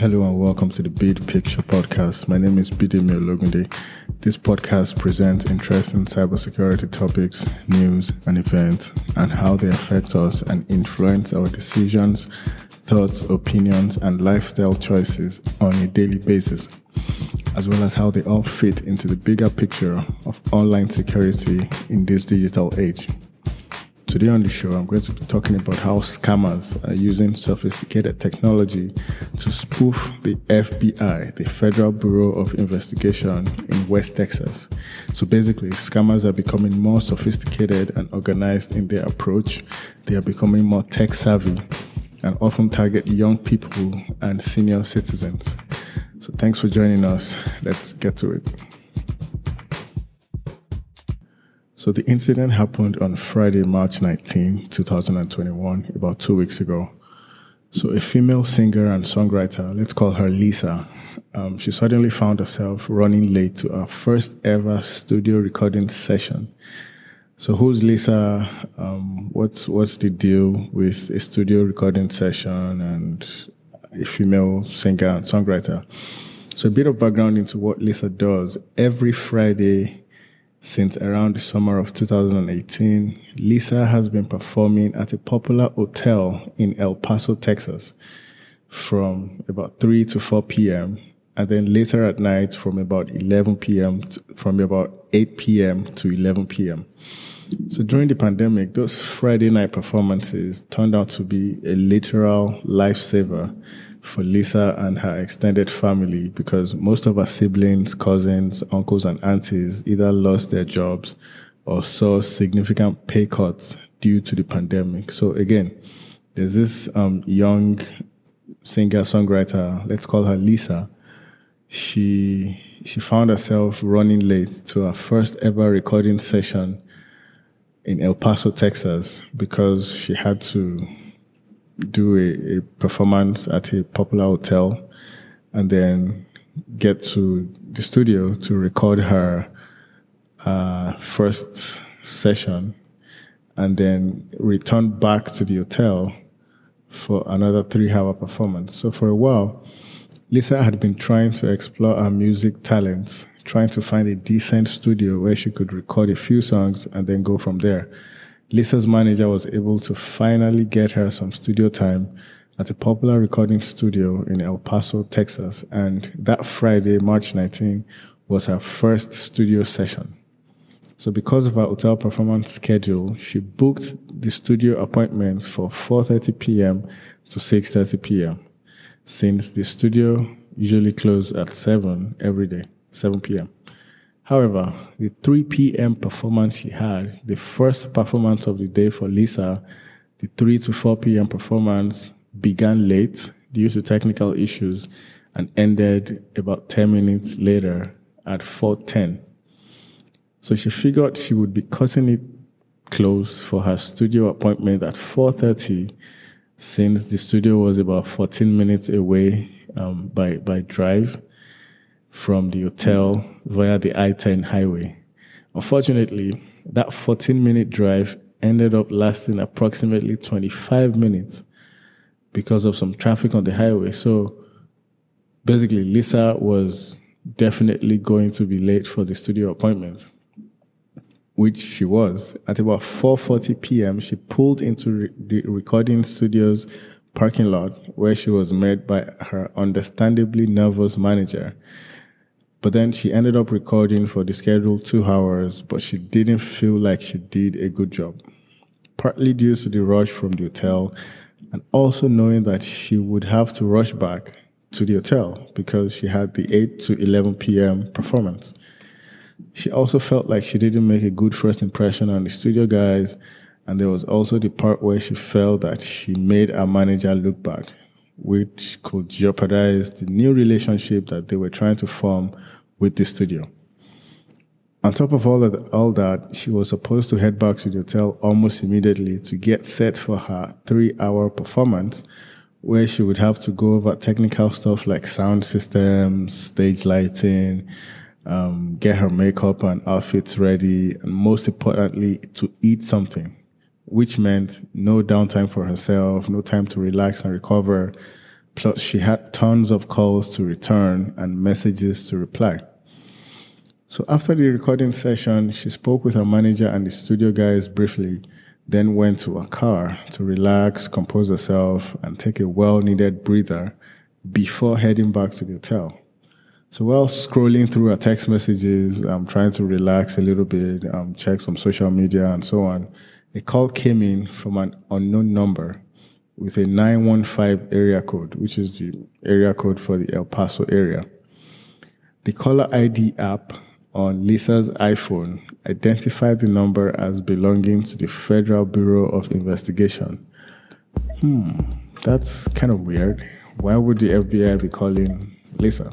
Hello and welcome to the Bid Picture Podcast. My name is Bidemi Ologunde. This podcast presents interesting cybersecurity topics, news, and events, and how they affect us and influence our decisions, thoughts, opinions, and lifestyle choices on a daily basis, as well as how they all fit into the bigger picture of online security in this digital age. Today on the show, I'm going to be talking about how scammers are using sophisticated technology to spoof the FBI, the Federal Bureau of Investigation in West Texas. So basically, scammers are becoming more sophisticated and organized in their approach. They are becoming more tech savvy and often target young people and senior citizens. So thanks for joining us. Let's get to it. So the incident happened on Friday, March 19, 2021, about two weeks ago. So a female singer and songwriter, let's call her Lisa, um, she suddenly found herself running late to her first ever studio recording session. So who's Lisa? Um, what's what's the deal with a studio recording session and a female singer and songwriter? So a bit of background into what Lisa does. Every Friday since around the summer of 2018, Lisa has been performing at a popular hotel in El Paso, Texas from about 3 to 4 p.m. and then later at night from about 11 p.m. To, from about 8 p.m. to 11 p.m. So during the pandemic, those Friday night performances turned out to be a literal lifesaver for Lisa and her extended family because most of her siblings, cousins, uncles, and aunties either lost their jobs or saw significant pay cuts due to the pandemic. So again, there's this um, young singer songwriter, let's call her Lisa. She she found herself running late to her first ever recording session in El Paso, Texas, because she had to do a, a performance at a popular hotel and then get to the studio to record her uh, first session and then return back to the hotel for another three hour performance. So for a while, Lisa had been trying to explore her music talents, trying to find a decent studio where she could record a few songs and then go from there. Lisa's manager was able to finally get her some studio time at a popular recording studio in El Paso, Texas. And that Friday, March 19, was her first studio session. So because of her hotel performance schedule, she booked the studio appointment for 4.30 p.m. to 6.30 p.m. since the studio usually closed at 7 every day, 7 p.m. However, the 3 p.m. performance she had, the first performance of the day for Lisa, the 3 to 4 p.m. performance began late due to technical issues and ended about 10 minutes later at 4:10. So she figured she would be cutting it close for her studio appointment at 4:30 since the studio was about 14 minutes away um, by by drive from the hotel via the I 10 highway. Unfortunately, that 14 minute drive ended up lasting approximately 25 minutes because of some traffic on the highway. So basically, Lisa was definitely going to be late for the studio appointment which she was at about 4:40 p.m. she pulled into re- the recording studio's parking lot where she was met by her understandably nervous manager but then she ended up recording for the scheduled two hours, but she didn't feel like she did a good job. Partly due to the rush from the hotel, and also knowing that she would have to rush back to the hotel because she had the 8 to 11 p.m. performance. She also felt like she didn't make a good first impression on the studio guys, and there was also the part where she felt that she made her manager look bad which could jeopardize the new relationship that they were trying to form with the studio. On top of all, of all that, she was supposed to head back to the hotel almost immediately to get set for her three hour performance, where she would have to go over technical stuff like sound systems, stage lighting, um, get her makeup and outfits ready, and most importantly, to eat something which meant no downtime for herself, no time to relax and recover, Plus, she had tons of calls to return and messages to reply. So, after the recording session, she spoke with her manager and the studio guys briefly, then went to her car to relax, compose herself, and take a well needed breather before heading back to the hotel. So while scrolling through her text messages, I'm trying to relax a little bit, um, check some social media and so on, a call came in from an unknown number with a 915 area code, which is the area code for the El Paso area. The caller ID app on Lisa's iPhone identified the number as belonging to the Federal Bureau of Investigation. Hmm, that's kind of weird. Why would the FBI be calling Lisa?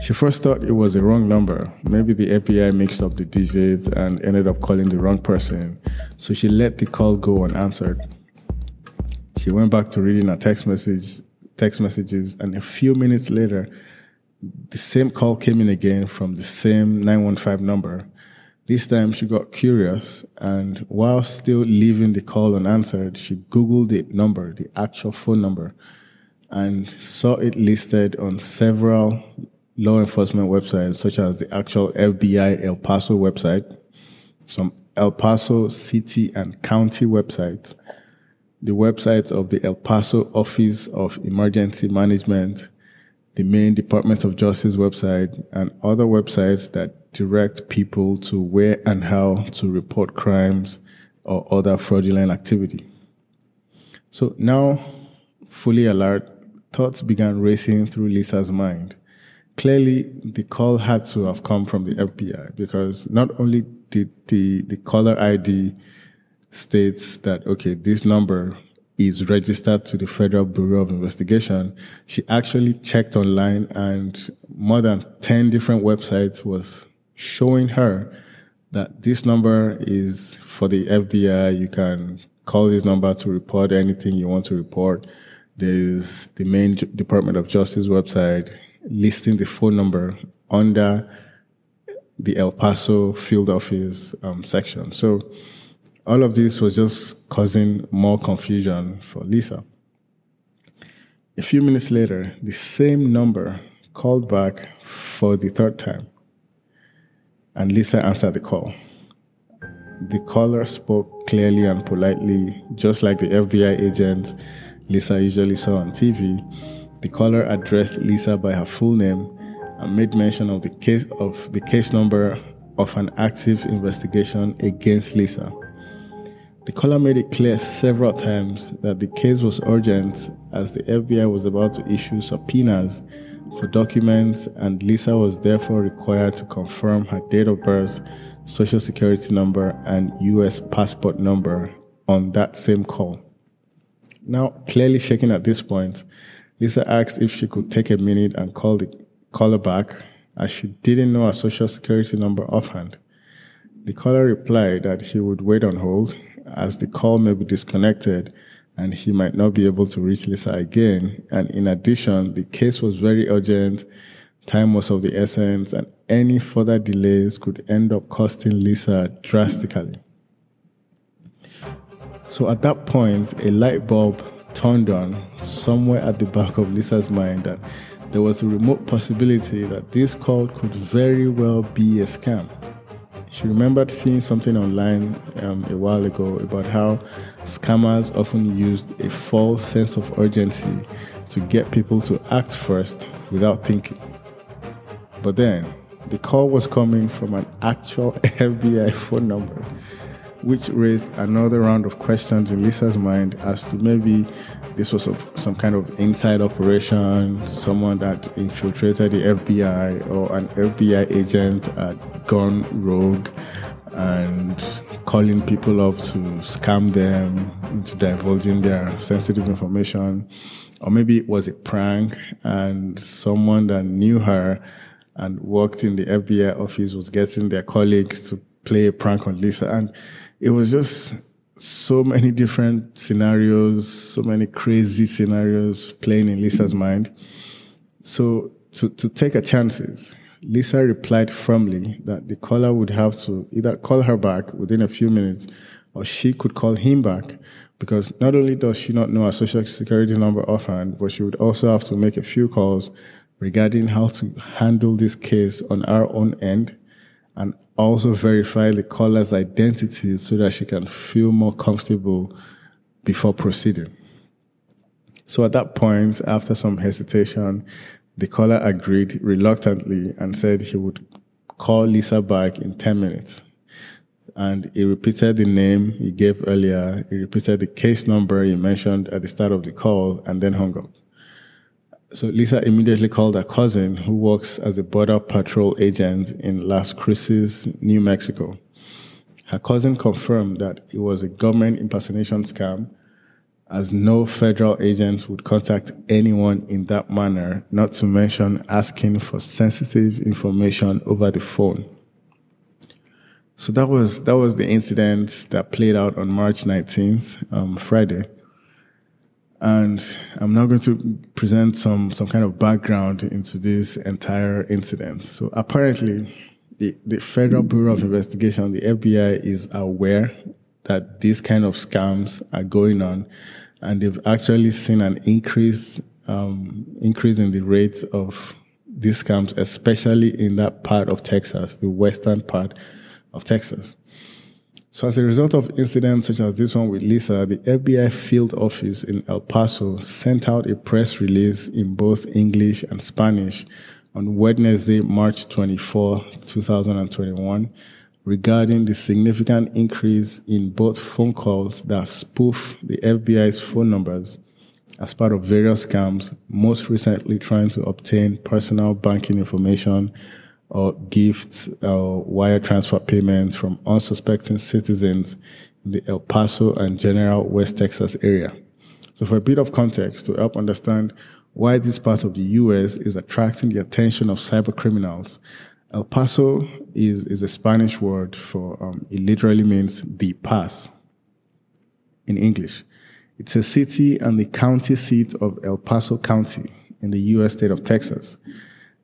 She first thought it was the wrong number. Maybe the FBI mixed up the digits and ended up calling the wrong person. So she let the call go unanswered. She went back to reading her text message, text messages, and a few minutes later, the same call came in again from the same 915 number. This time she got curious and while still leaving the call unanswered, she Googled the number, the actual phone number, and saw it listed on several law enforcement websites, such as the actual FBI El Paso website, some El Paso city and county websites, the websites of the El Paso Office of Emergency Management, the main Department of Justice website, and other websites that direct people to where and how to report crimes or other fraudulent activity. So now, fully alert, thoughts began racing through Lisa's mind clearly the call had to have come from the FBI because not only did the, the caller ID states that, okay, this number is registered to the Federal Bureau of Investigation, she actually checked online and more than 10 different websites was showing her that this number is for the FBI. You can call this number to report anything you want to report. There's the main Department of Justice website listing the phone number under the El Paso field office um, section. So all of this was just causing more confusion for Lisa. A few minutes later, the same number called back for the third time, and Lisa answered the call. The caller spoke clearly and politely, just like the FBI agent Lisa usually saw on TV the caller addressed Lisa by her full name and made mention of the case of the case number of an active investigation against Lisa. The caller made it clear several times that the case was urgent as the FBI was about to issue subpoenas for documents and Lisa was therefore required to confirm her date of birth, social security number, and US passport number on that same call. Now, clearly shaking at this point, Lisa asked if she could take a minute and call the caller back as she didn't know her social security number offhand. The caller replied that he would wait on hold as the call may be disconnected and he might not be able to reach Lisa again. And in addition, the case was very urgent, time was of the essence, and any further delays could end up costing Lisa drastically. So at that point, a light bulb turned on somewhere at the back of Lisa's mind that there was a remote possibility that this call could very well be a scam. She remembered seeing something online um, a while ago about how scammers often used a false sense of urgency to get people to act first without thinking. But then, the call was coming from an actual FBI phone number which raised another round of questions in Lisa's mind as to maybe this was some kind of inside operation, someone that infiltrated the FBI or an FBI agent had gone rogue and calling people up to scam them into divulging their sensitive information. Or maybe it was a prank and someone that knew her and worked in the FBI office was getting their colleagues to play a prank on Lisa. And it was just so many different scenarios, so many crazy scenarios playing in Lisa's mind. So to, to take a chances, Lisa replied firmly that the caller would have to either call her back within a few minutes or she could call him back because not only does she not know her social security number offhand, but she would also have to make a few calls regarding how to handle this case on our own end and also verify the caller's identity so that she can feel more comfortable before proceeding. So at that point, after some hesitation, the caller agreed reluctantly and said he would call Lisa back in 10 minutes. And he repeated the name he gave earlier. He repeated the case number he mentioned at the start of the call and then hung up. So Lisa immediately called her cousin, who works as a border patrol agent in Las Cruces, New Mexico. Her cousin confirmed that it was a government impersonation scam, as no federal agent would contact anyone in that manner, not to mention asking for sensitive information over the phone. So that was that was the incident that played out on March 19th, um, Friday and I'm now going to present some some kind of background into this entire incident. So apparently, the, the Federal Bureau of Investigation, the FBI, is aware that these kind of scams are going on, and they've actually seen an increase um, increase in the rates of these scams, especially in that part of Texas, the western part of Texas. So, as a result of incidents such as this one with Lisa, the FBI field office in El Paso sent out a press release in both English and Spanish on Wednesday, March 24, 2021, regarding the significant increase in both phone calls that spoof the FBI's phone numbers as part of various scams, most recently trying to obtain personal banking information or gifts or wire transfer payments from unsuspecting citizens in the El Paso and general West Texas area. So for a bit of context to help understand why this part of the US is attracting the attention of cyber criminals, El Paso is, is a Spanish word for, um, it literally means the pass in English. It's a city and the county seat of El Paso County in the US state of Texas.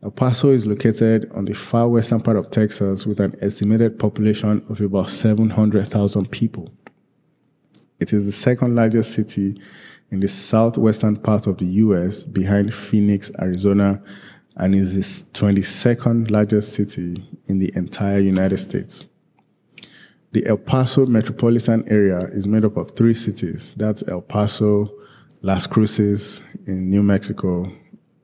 El Paso is located on the far western part of Texas with an estimated population of about 700,000 people. It is the second largest city in the southwestern part of the US behind Phoenix, Arizona, and is the 22nd largest city in the entire United States. The El Paso metropolitan area is made up of three cities. That's El Paso, Las Cruces in New Mexico,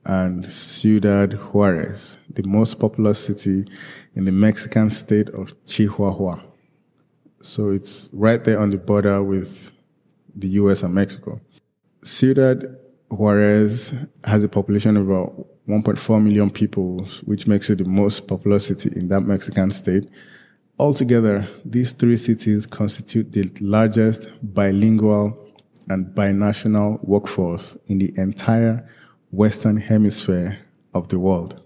and Ciudad Juarez, the most populous city in the Mexican state of Chihuahua. So it's right there on the border with the US and Mexico. Ciudad Juarez has a population of about 1.4 million people, which makes it the most populous city in that Mexican state. Altogether, these three cities constitute the largest bilingual and binational workforce in the entire Western Hemisphere of the world.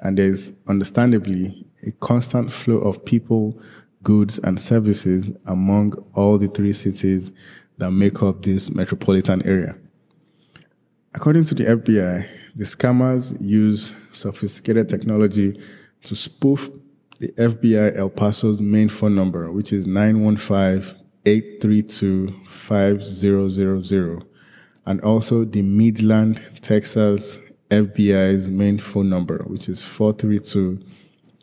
And there's understandably a constant flow of people, goods, and services among all the three cities that make up this metropolitan area. According to the FBI, the scammers use sophisticated technology to spoof the FBI El Paso's main phone number, which is 915 832 5000 and also the Midland, Texas FBI's main phone number, which is 432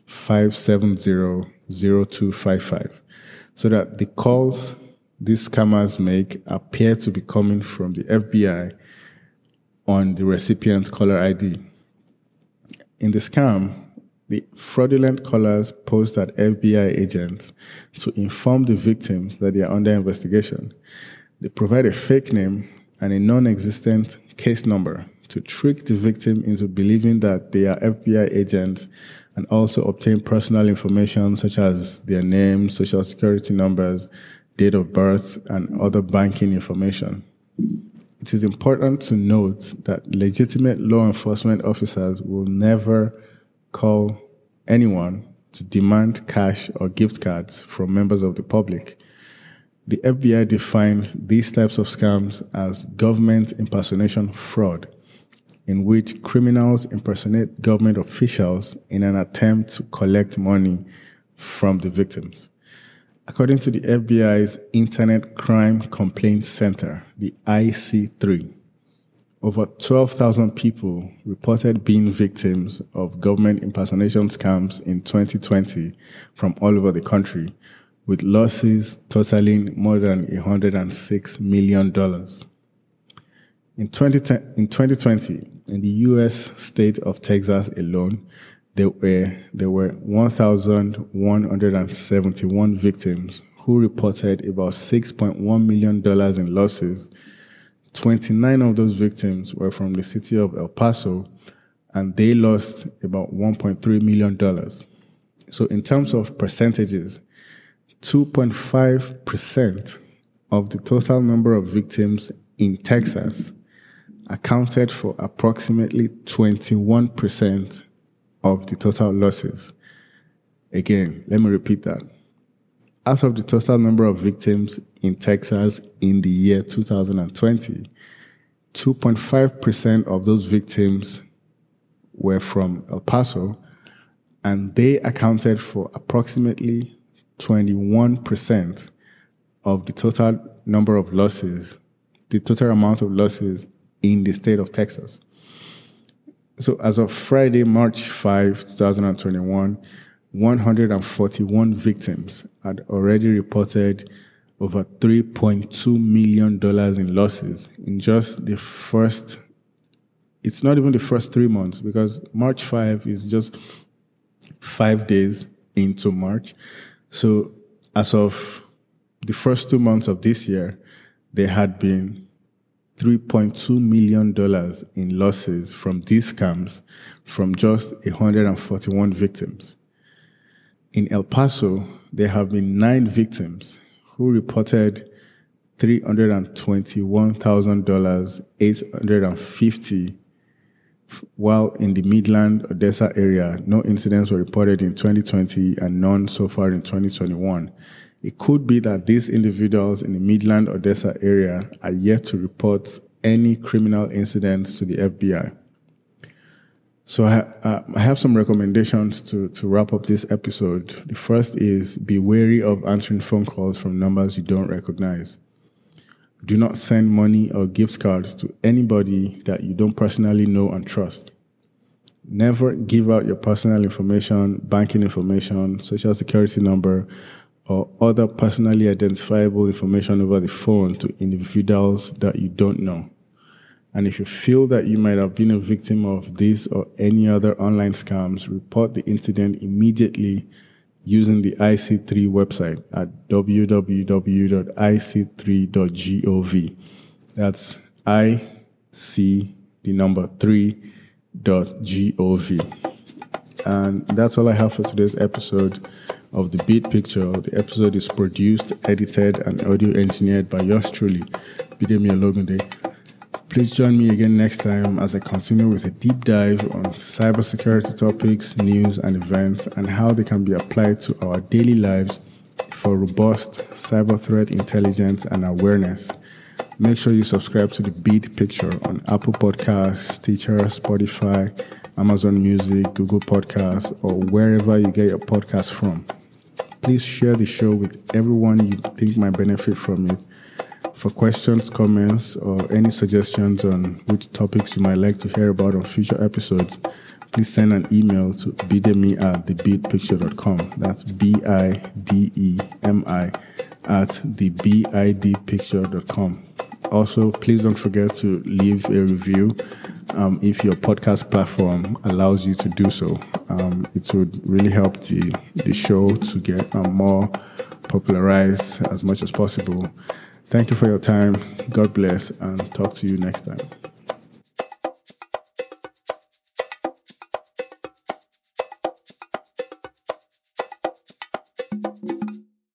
570 0255, so that the calls these scammers make appear to be coming from the FBI on the recipient's caller ID. In the scam, the fraudulent callers post as FBI agents to inform the victims that they are under investigation. They provide a fake name and a non existent case number to trick the victim into believing that they are FBI agents and also obtain personal information such as their name, social security numbers, date of birth, and other banking information. It is important to note that legitimate law enforcement officers will never call anyone to demand cash or gift cards from members of the public. The FBI defines these types of scams as government impersonation fraud, in which criminals impersonate government officials in an attempt to collect money from the victims. According to the FBI's Internet Crime Complaint Center, the IC3, over 12,000 people reported being victims of government impersonation scams in 2020 from all over the country, with losses totaling more than $106 million. In, 20, in 2020, in the US state of Texas alone, there were, there were 1,171 victims who reported about $6.1 million in losses. 29 of those victims were from the city of El Paso, and they lost about $1.3 million. So, in terms of percentages, 2.5% of the total number of victims in Texas accounted for approximately 21% of the total losses. Again, let me repeat that. As of the total number of victims in Texas in the year 2020, 2.5% of those victims were from El Paso, and they accounted for approximately 21% of the total number of losses, the total amount of losses in the state of Texas. So, as of Friday, March 5, 2021, 141 victims had already reported over $3.2 million in losses in just the first, it's not even the first three months because March 5 is just five days into March. So, as of the first two months of this year, there had been $3.2 million in losses from these scams from just 141 victims. In El Paso, there have been nine victims who reported $321,850 while in the Midland Odessa area, no incidents were reported in 2020 and none so far in 2021. It could be that these individuals in the Midland Odessa area are yet to report any criminal incidents to the FBI. So I, uh, I, have some recommendations to, to wrap up this episode. The first is be wary of answering phone calls from numbers you don't recognize. Do not send money or gift cards to anybody that you don't personally know and trust. Never give out your personal information, banking information, social security number, or other personally identifiable information over the phone to individuals that you don't know. And if you feel that you might have been a victim of this or any other online scams, report the incident immediately using the IC3 website at www.ic3.gov. That's IC, the number 3.gov. And that's all I have for today's episode of The Bid Picture. The episode is produced, edited, and audio engineered by yours truly, Bidemi Ologunde. Please join me again next time as I continue with a deep dive on cybersecurity topics, news, and events, and how they can be applied to our daily lives for robust cyber threat intelligence and awareness. Make sure you subscribe to the Bid Picture on Apple Podcasts, Stitcher, Spotify, Amazon Music, Google Podcasts, or wherever you get your podcast from. Please share the show with everyone you think might benefit from it for questions, comments, or any suggestions on which topics you might like to hear about on future episodes, please send an email to bidemi at thebidpicture.com. That's B I D E M I at thebidpicture.com. Also, please don't forget to leave a review um, if your podcast platform allows you to do so. Um, it would really help the, the show to get um, more popularized as much as possible. Thank you for your time. God bless and talk to you next time.